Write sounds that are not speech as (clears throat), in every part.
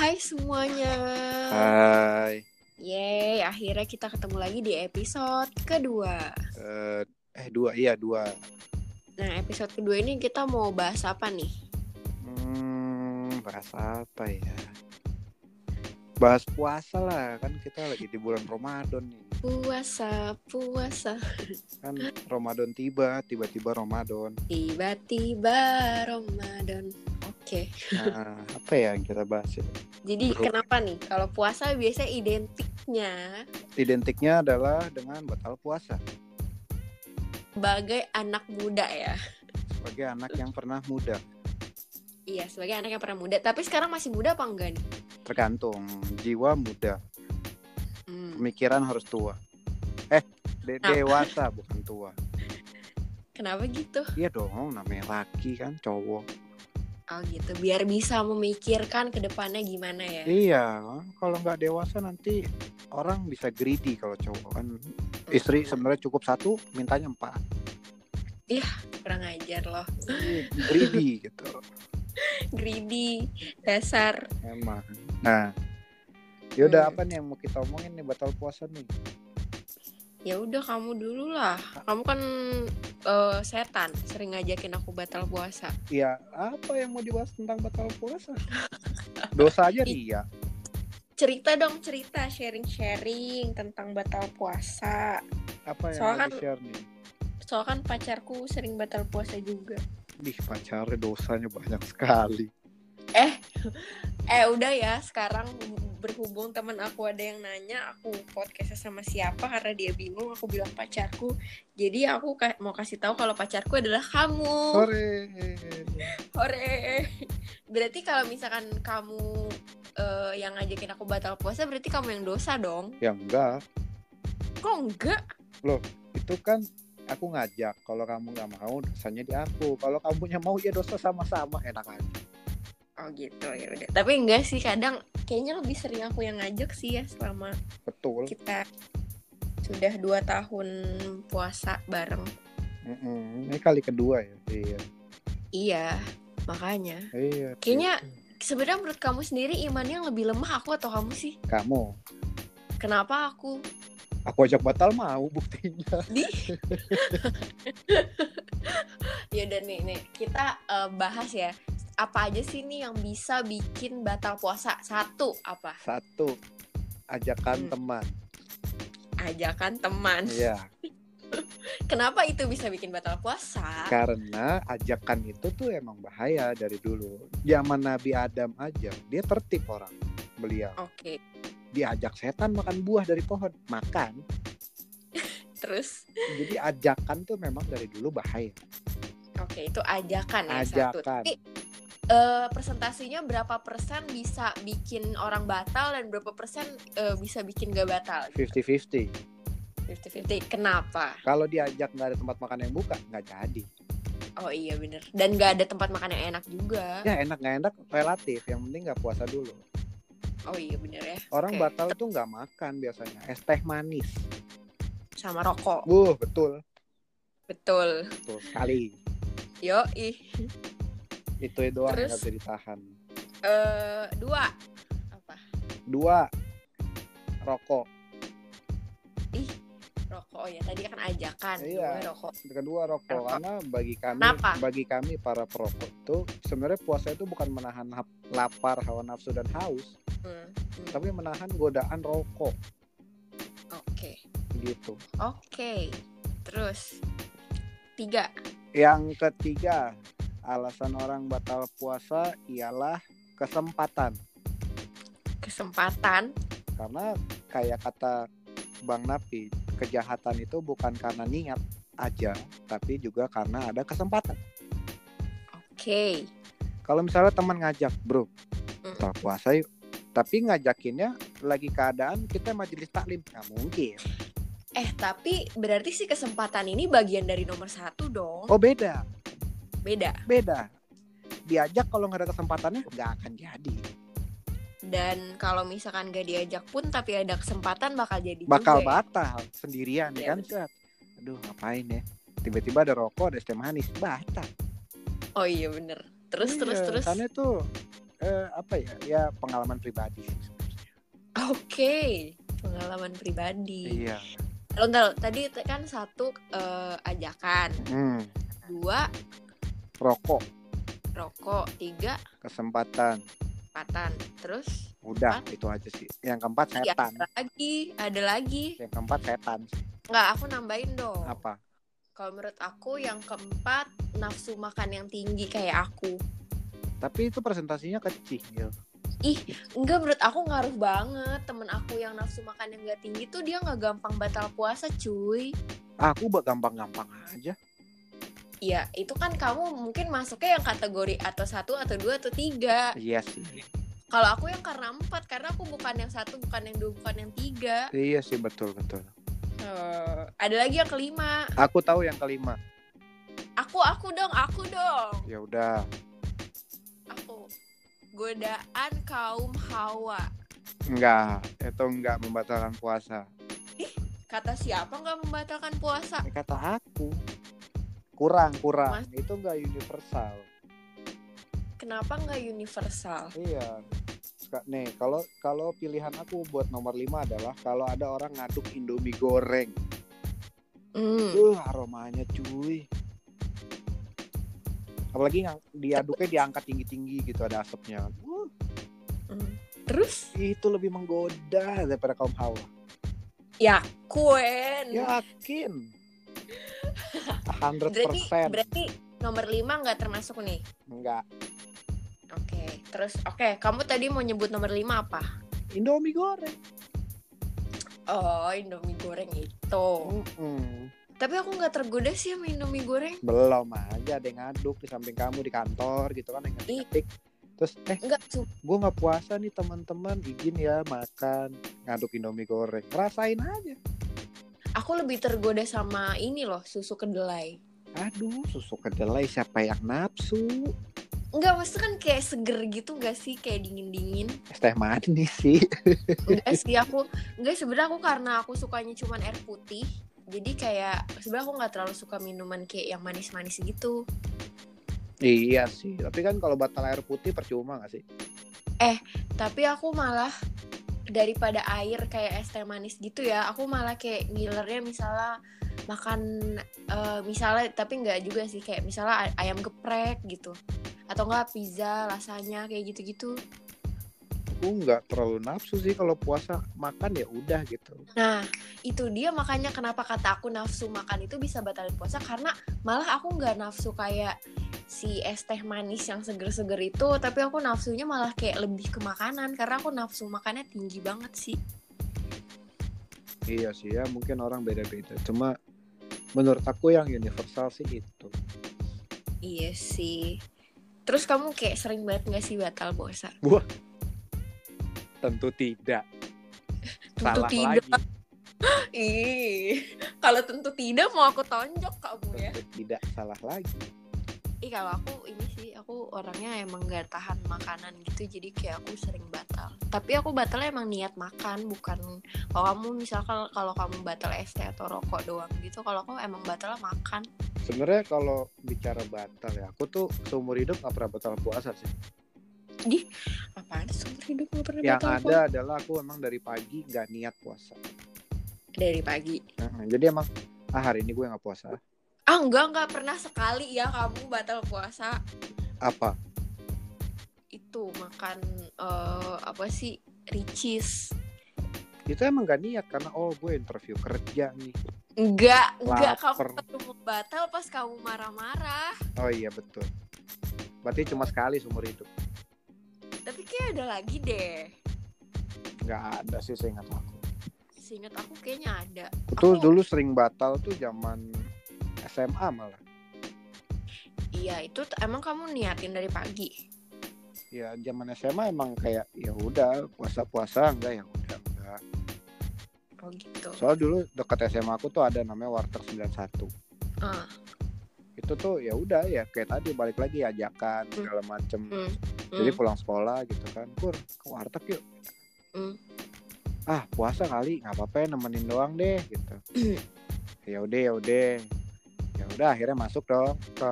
Hai semuanya. Hai. Yeay, akhirnya kita ketemu lagi di episode kedua. Eh, eh dua iya dua. Nah, episode kedua ini kita mau bahas apa nih? Hmm, bahas apa ya? Bahas puasa lah kan kita lagi di bulan Ramadan nih. Puasa, puasa. Kan Ramadan tiba, tiba-tiba Ramadan. Tiba-tiba Ramadan. Oke. Nah, apa ya yang kita bahas ya? Jadi Bro. kenapa nih? Kalau puasa biasanya identiknya Identiknya adalah dengan batal puasa sebagai anak muda ya. sebagai anak yang pernah muda. Iya, sebagai anak yang pernah muda. Tapi sekarang masih muda apa enggak nih? Tergantung jiwa muda, Hmm. pemikiran harus tua. Eh, de- Nah. dewasa bukan tua. Kenapa gitu? Iya dong, namanya laki kan cowok. Oh gitu, biar bisa memikirkan ke depannya gimana ya. Iya, kalau nggak dewasa nanti orang bisa greedy kalau cowok kan. Istri sebenarnya cukup satu, mintanya empat. Kurang ajar loh. Ih, greedy (laughs) gitu, Greedy, dasar. emang. Nah, yaudah Hmm. apa nih yang mau kita omongin nih batal puasa nih? Ya udah kamu dulu lah. Kamu kan eh, setan, sering ngajakin aku batal puasa. Ya, apa yang mau dibahas tentang batal puasa? Dosa aja ria. Cerita dong, cerita sharing-sharing tentang batal puasa. Apa yang Soalnya mau kan- di-share nih? Soalnya kan pacarku sering batal puasa juga. Ih, pacarnya dosanya banyak sekali. Eh, (laughs) eh udah ya. Sekarang berhubung teman aku ada yang nanya aku podcastnya sama siapa karena dia bingung. Aku bilang pacarku. Jadi aku ka- mau kasih tahu kalau pacarku adalah kamu. Sore. Hore. Berarti kalau misalkan kamu eh, yang ngajakin aku batal puasa, berarti kamu yang dosa dong. Ya enggak, Kok enggak? itu kan aku ngajak. Kalau kamu nggak mau, dosanya di aku. Kalau kamunya mau, ya dosa sama-sama. Enak aja. Oh gitu ya udah. Tapi enggak sih kadang kayaknya lebih sering aku yang ngajak sih ya selama Betul. kita sudah dua tahun puasa bareng. Mm-mm. Ini kali kedua ya. Iya. Iya, makanya. Iya. Kayaknya- gitu. Sebenarnya menurut kamu sendiri imannya yang lebih lemah aku atau kamu sih? kamu. Kenapa aku? Aku ajak batal mau buktinya. (laughs) Di (laughs) Ya udah nih nih kita eh, bahas ya. Apa aja sih nih yang bisa bikin batal puasa? Satu apa? Satu. Ajakan Hmm. teman. Ajakan teman. Iya. (laughs) Kenapa itu bisa bikin batal puasa? Karena ajakan itu tuh emang bahaya dari dulu. Zaman Nabi Adam aja, dia tertib orang. Beliau Oke, diajak setan makan buah dari pohon, makan. (laughs) terus Jadi ajakan tuh memang dari dulu bahaya. oke itu ajakan ya satu. Ajakan. Tapi eh, presentasinya berapa persen bisa bikin orang batal dan berapa persen eh, bisa bikin gak batal? 50-50. 50-50. Kenapa? Kalau diajak nggak ada tempat makan yang buka, nggak jadi. Oh iya bener. Dan gak ada tempat makan yang enak juga. Ya enak nggak enak relatif. Yang penting nggak puasa dulu. Oh iya bener ya. Orang Oke. batal tuh nggak makan biasanya. Es teh manis. Sama rokok. Uh, betul. Betul. Betul sekali. Yo ih. Itu doang Terus? yang bisa ditahan. Eh dua. Apa? Dua, rokok. Rokok. Oh ya tadi kan ajakan. Iya. Rokok. Kedua rokok. Rokok. Karena bagi kami, Kenapa? bagi kami para perokok itu sebenarnya puasa itu bukan menahan lapar, hawa nafsu dan haus, Hmm, hmm. tapi menahan godaan rokok Oke. gitu. Oke. Terus tiga. Yang ketiga, alasan orang batal puasa ialah kesempatan. Kesempatan. Karena kayak kata Bang Napi, kejahatan itu bukan karena niat aja, tapi juga karena ada kesempatan. Oke. Kalau misalnya teman ngajak, bro, batal puasa yuk. Tapi ngajakinnya lagi keadaan kita majelis taklim, nggak mungkin. Eh tapi berarti sih kesempatan ini bagian dari nomor satu dong. Oh beda, Beda. beda. Diajak kalau nggak ada kesempatannya nggak akan jadi. Dan kalau misalkan gak diajak pun tapi ada kesempatan bakal jadi Bakal juga ya. batal sendirian Iya, kan set. Aduh ngapain ya? Tiba-tiba ada rokok, ada es teh manis, batal. Oh iya bener. Terus terus Iya, terus. Karena itu eh, apa ya ya pengalaman pribadi. Oke, pengalaman pribadi. iya ntar, tadi kan satu eh, ajakan, hmm. dua rokok. Rokok, tiga. Kesempatan. Patan, terus? Udah itu aja sih. Yang keempat ya, setan. ada lagi, ada lagi. yang keempat setan sih. Nggak, aku nambahin dong. apa? Kalau menurut aku yang keempat nafsu makan yang tinggi kayak aku. tapi itu presentasinya kecil. Enggak menurut aku ngaruh banget. Temen aku yang nafsu makan yang gak tinggi tuh Dia gak gampang batal puasa cuy. Aku buat gampang-gampang aja Ya itu kan kamu mungkin masuknya yang kategori atau satu atau dua atau tiga. Iya sih. Kalau aku yang karena empat Karena aku bukan yang satu, bukan yang dua, bukan yang tiga. Iya sih betul betul. Eh, Ada lagi yang kelima. Aku tahu yang kelima. Aku, aku dong, aku dong. Ya udah. Aku. Godaan kaum hawa. Enggak itu enggak membatalkan puasa. Kata siapa nggak membatalkan puasa? Eh, kata aku kurang kurang Mas- itu enggak universal Kenapa nggak universal? iya nih kalau kalau pilihan aku buat nomor lima adalah kalau ada orang ngaduk indomie goreng Hmm. uh aromanya cuy apalagi yang diaduknya diangkat tinggi tinggi gitu ada asapnya uh, Hmm. Terus? itu lebih menggoda daripada kaum hawa Ya, kuen. yakin 100% berarti berarti nomor 5 nggak termasuk nih. enggak Oke, terus oke, kamu tadi mau nyebut nomor 5 apa? indomie goreng Oh, Indomie goreng itu. Mm-mm. Tapi aku nggak tergoda sih sama Indomie goreng. belum aja ada yang ngaduk di samping kamu di kantor gitu kan yang ngetik terus eh Enggak, gue nggak puasa nih teman-teman izin ya makan ngaduk indomie goreng rasain aja aku lebih tergoda sama ini loh, susu kedelai. aduh susu kedelai siapa yang nafsu Enggak, maksudnya kan kayak seger gitu gak sih? Kayak dingin-dingin. es teh manis sih (laughs) Enggak sih aku, enggak sebenarnya aku karena aku sukanya cuman air putih. Jadi kayak sebenarnya aku nggak terlalu suka minuman kayak yang manis-manis gitu. iya sih tapi kan kalau batal air putih percuma gak sih Tapi aku malah daripada air kayak es teh manis gitu ya, aku malah kayak ngilernya misalnya makan eh, misalnya tapi nggak juga sih kayak misalnya ay- ayam geprek gitu atau enggak pizza rasanya kayak gitu-gitu. Aku nggak terlalu nafsu sih kalau puasa makan ya udah gitu Nah, itu dia makanya kenapa kata aku nafsu makan itu bisa batalin puasa karena malah aku nggak nafsu kayak si es teh manis yang seger-seger itu, tapi aku nafsunya malah kayak lebih ke makanan karena aku nafsu makannya tinggi banget sih. iya sih ya mungkin orang beda-beda cuma menurut aku yang universal sih itu Iya sih. Terus kamu kayak sering banget nggak sih batal puasa? Tentu tidak Tentu salah tidak. lagi (gasps) Ih, kalau tentu tidak mau aku tonjok kamu ya. tentu tidak salah lagi Ih kalau aku ini sih aku orangnya emang gak tahan makanan gitu jadi kayak aku sering batal. Tapi aku batalnya emang niat makan bukan kalau kamu misalkan kalau kamu batal es teh atau rokok doang gitu kalau aku emang batalnya makan. sebenarnya kalau bicara batal ya aku tuh seumur hidup nggak pernah batal puasa sih Apaan seumur hidup gak pernah yang ada adalah aku emang dari pagi nggak niat puasa. Dari pagi. Nah, jadi emang ah hari ini gue nggak puasa. Ah enggak enggak pernah sekali ya kamu batal puasa. apa? Itu makan eh, apa sih ricis. Itu emang gak niat karena oh gue interview kerja nih. Enggak enggak kamu ketemu batal pas kamu marah-marah. Oh iya betul. Berarti cuma sekali seumur hidup tapi kayak ada lagi deh. Nggak ada sih seingat aku. Seingat aku kayaknya ada. Tuh Aku- dulu sering batal tuh zaman SMA malah. Iya itu emang kamu niatin dari pagi? Ya zaman SMA emang kayak ya udah puasa puasa enggak ya udah enggak. Oh gitu. Soal dulu dekat SMA aku tuh ada namanya Warteg 91 ah itu tuh ya udah ya kayak tadi balik lagi ajakan Hmm. segala macem. Hmm, jadi hmm. pulang sekolah gitu kan kur ke warteg yuk. Hmm. ah puasa kali nggak apa-apa ya nemenin doang deh gitu. (clears throat) Ya udah ya udah. Ya udah akhirnya masuk dong ke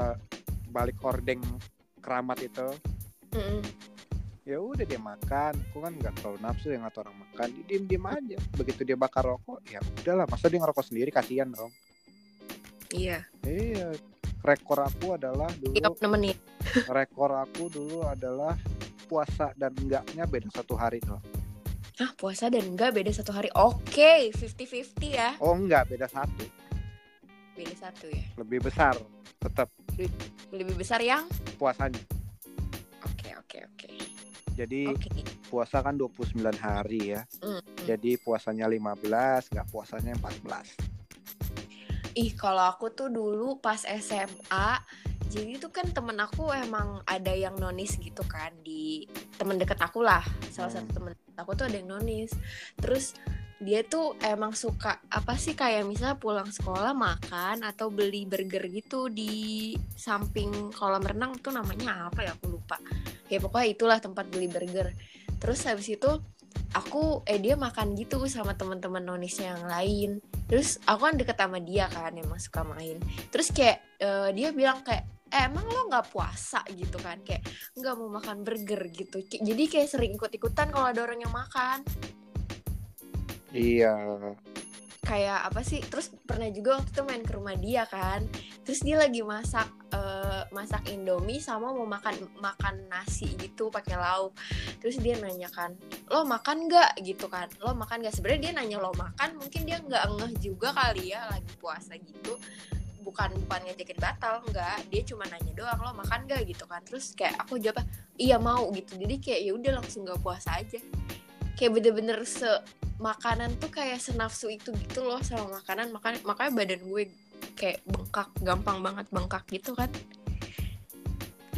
balik ordeng keramat itu. Mm-mm. ya udah dia makan. Aku kan nggak terlalu nafsu yang ngeliat orang makan. Dia diem diem aja. Begitu dia bakar rokok ya udahlah masa dia ngerokok sendiri? Kasihan dong. Iya. iya rekor aku adalah dulu menit. (laughs) rekor aku dulu adalah puasa dan enggaknya beda satu hari doang Hah, puasa dan enggak beda satu hari. Oke, 50-50 ya. oh enggak beda satu Beda satu ya. lebih besar tetap Lebih besar yang? puasanya Oke, oke, oke. jadi Oke. puasa kan 29 hari ya Mm, mm. jadi puasanya 15 nggak puasanya 14 Ih, kalau aku tuh dulu pas SMA, jadi tuh kan temen aku emang ada yang nonis gitu kan di temen deket aku lah. Salah Hmm. satu temen deket aku tuh ada yang nonis. Terus dia tuh emang suka apa sih kayak misalnya pulang sekolah makan atau beli burger gitu di samping kolam renang tuh namanya apa ya aku lupa. Ya pokoknya itulah tempat beli burger. Terus habis itu aku eh dia makan gitu sama teman-teman nonisnya yang lain terus aku kan deket sama dia kan emang suka main. Terus kayak eh, dia bilang kayak eh, emang lo nggak puasa? gitu kan. Kayak nggak mau makan burger gitu. Jadi kayak sering ikut-ikutan kalau ada orang yang makan. Iya kayak apa sih terus pernah juga waktu itu main ke rumah dia kan. Terus dia lagi masak eh, masak indomie sama mau makan makan nasi gitu pakai lauk. Terus dia nanya kan lo makan nggak? Gitu kan. Lo makan nggak? Sebenarnya dia nanya lo makan? Mungkin dia nggak ngeh juga kali ya lagi puasa gitu. Bukan bukan ngejakin batal nggak. Dia cuma nanya doang lo makan nggak? Gitu kan. Terus kayak aku jawab iya mau. Gitu. Jadi kayak ya udah langsung nggak puasa aja kayak bener-bener se makanan tuh kayak senafsu itu gitu loh sama makanan. Makan makanya badan gue kayak bengkak gampang banget bengkak gitu kan.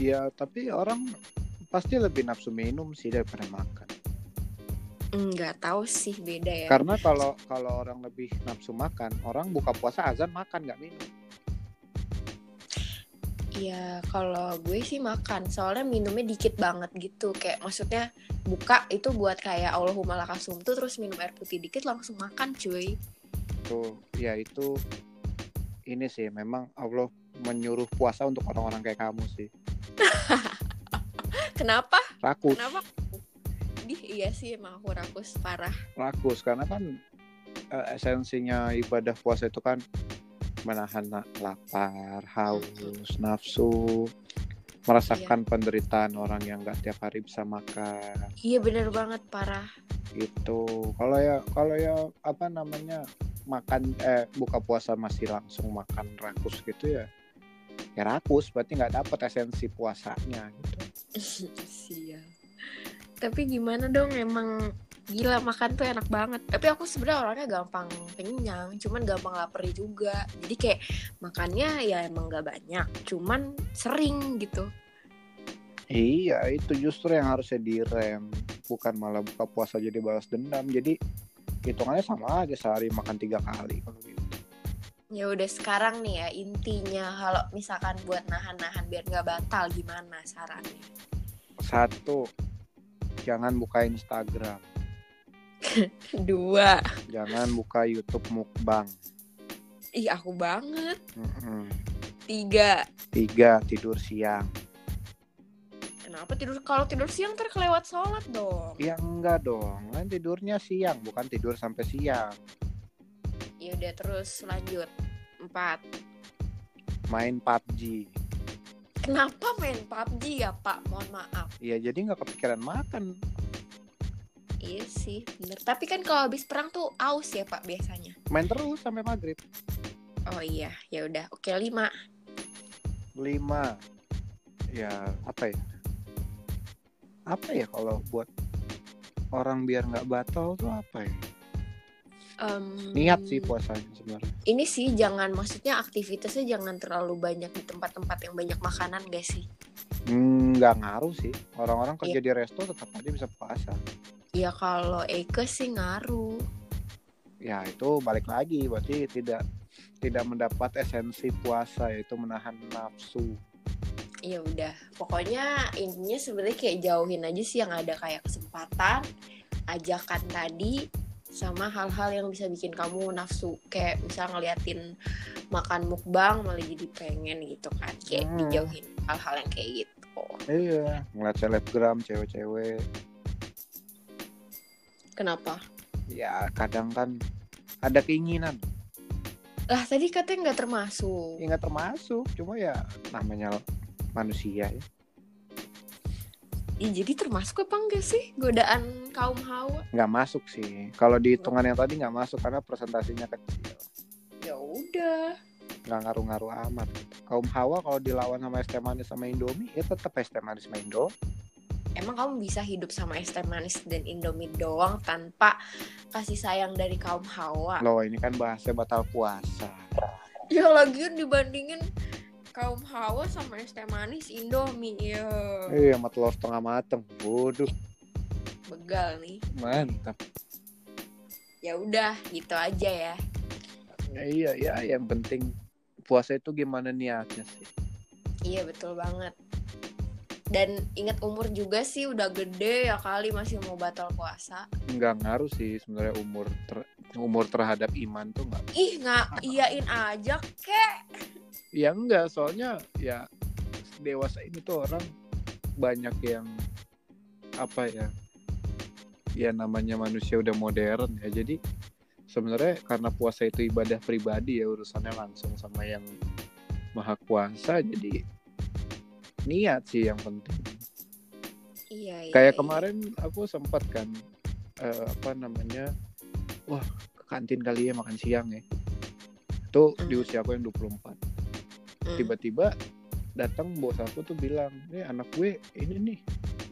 Iya tapi orang pasti lebih nafsu minum sih daripada makan. Nggak tahu sih beda ya. Karena kalau kalau orang lebih nafsu makan orang buka puasa azan makan nggak minum Iya kalau gue sih makan. Soalnya minumnya dikit banget gitu. Kayak maksudnya buka itu buat kayak Allahumma lakasum tuh terus minum air putih dikit langsung makan cuy. Tuh ya itu ini sih memang Allah menyuruh puasa untuk orang-orang kayak kamu sih. (laughs) Kenapa? Rakus. Kenapa? Dih, iya sih emang aku rakus parah. Rakus karena kan eh, esensinya ibadah puasa itu kan menahan na- lapar haus nafsu merasakan penderitaan orang yang nggak tiap hari bisa makan. Iya bener banget parah. Gitu. Kalau ya kalau ya apa namanya makan eh buka puasa masih langsung makan rakus gitu ya ya rakus berarti nggak dapet esensi puasanya gitu. (laughs) Sial. Tapi gimana dong emang gila makan tuh enak banget. Tapi aku sebenarnya orangnya gampang kenyang, cuman gampang lapar juga. Jadi kayak makannya ya emang gak banyak, cuman sering gitu. iya itu justru yang harusnya direm bukan malah buka puasa jadi balas dendam jadi hitungannya sama aja sehari makan tiga kali kalau gitu Ya udah sekarang nih ya intinya kalau misalkan buat nahan-nahan biar nggak batal gimana sarannya? satu jangan buka Instagram (laughs) Dua. jangan buka YouTube mukbang Ih aku banget. Mm-mm. Tiga. tiga tidur siang Kenapa tidur kalau tidur siang ntar kelewat sholat dong? Ya enggak dong, kan tidurnya siang, bukan tidur sampai siang. Ya udah terus lanjut. Empat. Main PUBG. Kenapa main PUBG ya Pak? Mohon maaf. Ya jadi nggak kepikiran makan. Iya sih, bener. Tapi kan kalau habis perang tuh aus ya Pak biasanya. Main terus sampai maghrib. Oh iya, ya udah. Oke lima. Lima. Ya apa ya? Apa ya kalau buat orang biar nggak batal tuh apa ya? Em, Niat sih puasanya sebenarnya. Ini sih jangan, maksudnya aktivitasnya jangan terlalu banyak di tempat-tempat yang banyak makanan gak sih? Hmm, Nggak ngaruh sih. Orang-orang kerja Iya. di resto tetap aja bisa puasa. Ya kalau Eke sih ngaruh. Ya itu balik lagi, berarti tidak tidak mendapat esensi puasa yaitu menahan nafsu. Ya udah, pokoknya intinya sebenarnya kayak jauhin aja sih yang ada kayak kesempatan, ajakan tadi, sama hal-hal yang bisa bikin kamu nafsu. Kayak misal ngeliatin makan mukbang malah jadi pengen gitu kan. Kayak Hmm. dijauhin hal-hal yang kayak gitu. iya ngeliat selebgram cewek-cewek Kenapa? ya kadang kan ada keinginan Lah tadi katanya nggak termasuk. ya nggak termasuk cuma ya namanya manusia ya Ih, jadi termasuk apa enggak sih godaan kaum hawa? nggak masuk sih kalau di hitungan yang tadi nggak masuk karena presentasinya kecil Ya udah. nggak ngaruh-ngaruh amat kaum hawa kalau dilawan sama es teh manis sama indomie ya tetap es teh manis sama indomie Emang kamu bisa hidup sama es teh manis dan indomie doang tanpa kasih sayang dari kaum hawa? loh ini kan bahasnya batal puasa Ya lagian dibandingin kaum hawa sama es teh manis indomie ya iya sama telur setengah mateng bodoh begal nih. mantap Ya udah gitu aja ya. ya, iya ya yang penting puasa itu gimana niatnya sih Iya betul banget. Dan ingat umur juga sih udah gede ya kali masih mau batal puasa. nggak ngaruh sih sebenarnya umur ter- umur terhadap iman tuh nggak Ih nggak iyain aja kek. ya enggak soalnya ya dewasa ini tuh orang banyak yang apa ya ya namanya manusia udah modern ya jadi sebenarnya karena puasa itu ibadah pribadi ya urusannya langsung sama yang maha kuasa jadi niat sih yang penting Iya iya. kayak iya. kemarin aku sempat kan eh, apa namanya wah ke kantin kali ya makan siang ya itu di Hmm. usia aku yang 24 Hmm. tiba-tiba datang bos aku tuh bilang nih anak gue ini nih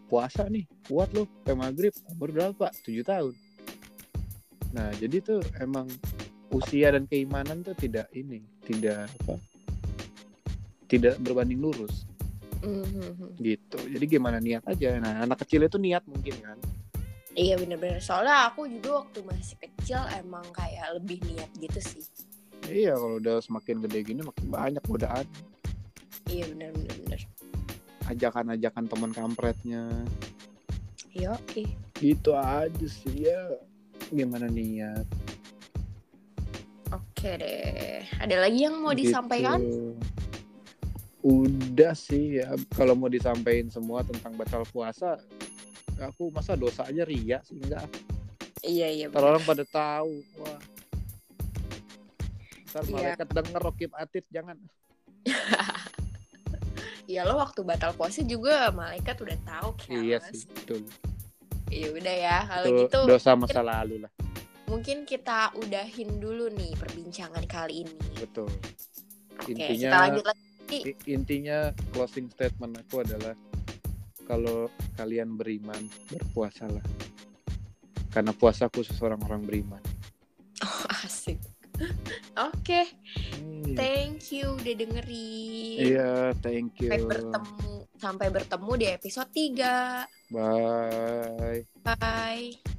puasa nih kuat loh sampai maghrib umur berapa tujuh tahun nah jadi tuh emang usia dan keimanan tuh tidak ini tidak apa tidak berbanding lurus Mhm. gitu. Jadi gimana niat aja? Nah anak kecil itu niat mungkin kan? Iya bener-bener. Soalnya aku juga waktu masih kecil emang kayak lebih niat gitu sih. Iya kalau udah semakin gede gini makin banyak godaan. Iya bener-bener. Bener. ajakan-ajakan teman kampretnya. Iya oke gitu aja sih ya. Gimana niat? Oke deh. Ada lagi yang mau Gitu. disampaikan? Udah sih ya kalau mau disampaikan semua tentang batal puasa aku masa dosa aja ria sih enggak Iya iya ntar orang pada tahu wah ntar Iya. malaikat denger rokib atit jangan (laughs) Iya lo waktu batal puasa juga malaikat udah tahu iya keles. sih betul Iya udah ya kalau itu gitu dosa masa lalu lah mungkin kita udahin dulu nih perbincangan kali ini. betul Oke, Intinya- kita lanjut lagi. I- intinya closing statement aku adalah kalau kalian beriman berpuasalah karena puasa khusus orang-orang beriman Asik. (laughs) Oke, Hmm. thank you udah dengerin. Iya, thank you. Sampai bertemu sampai bertemu di episode 3. Bye. Bye.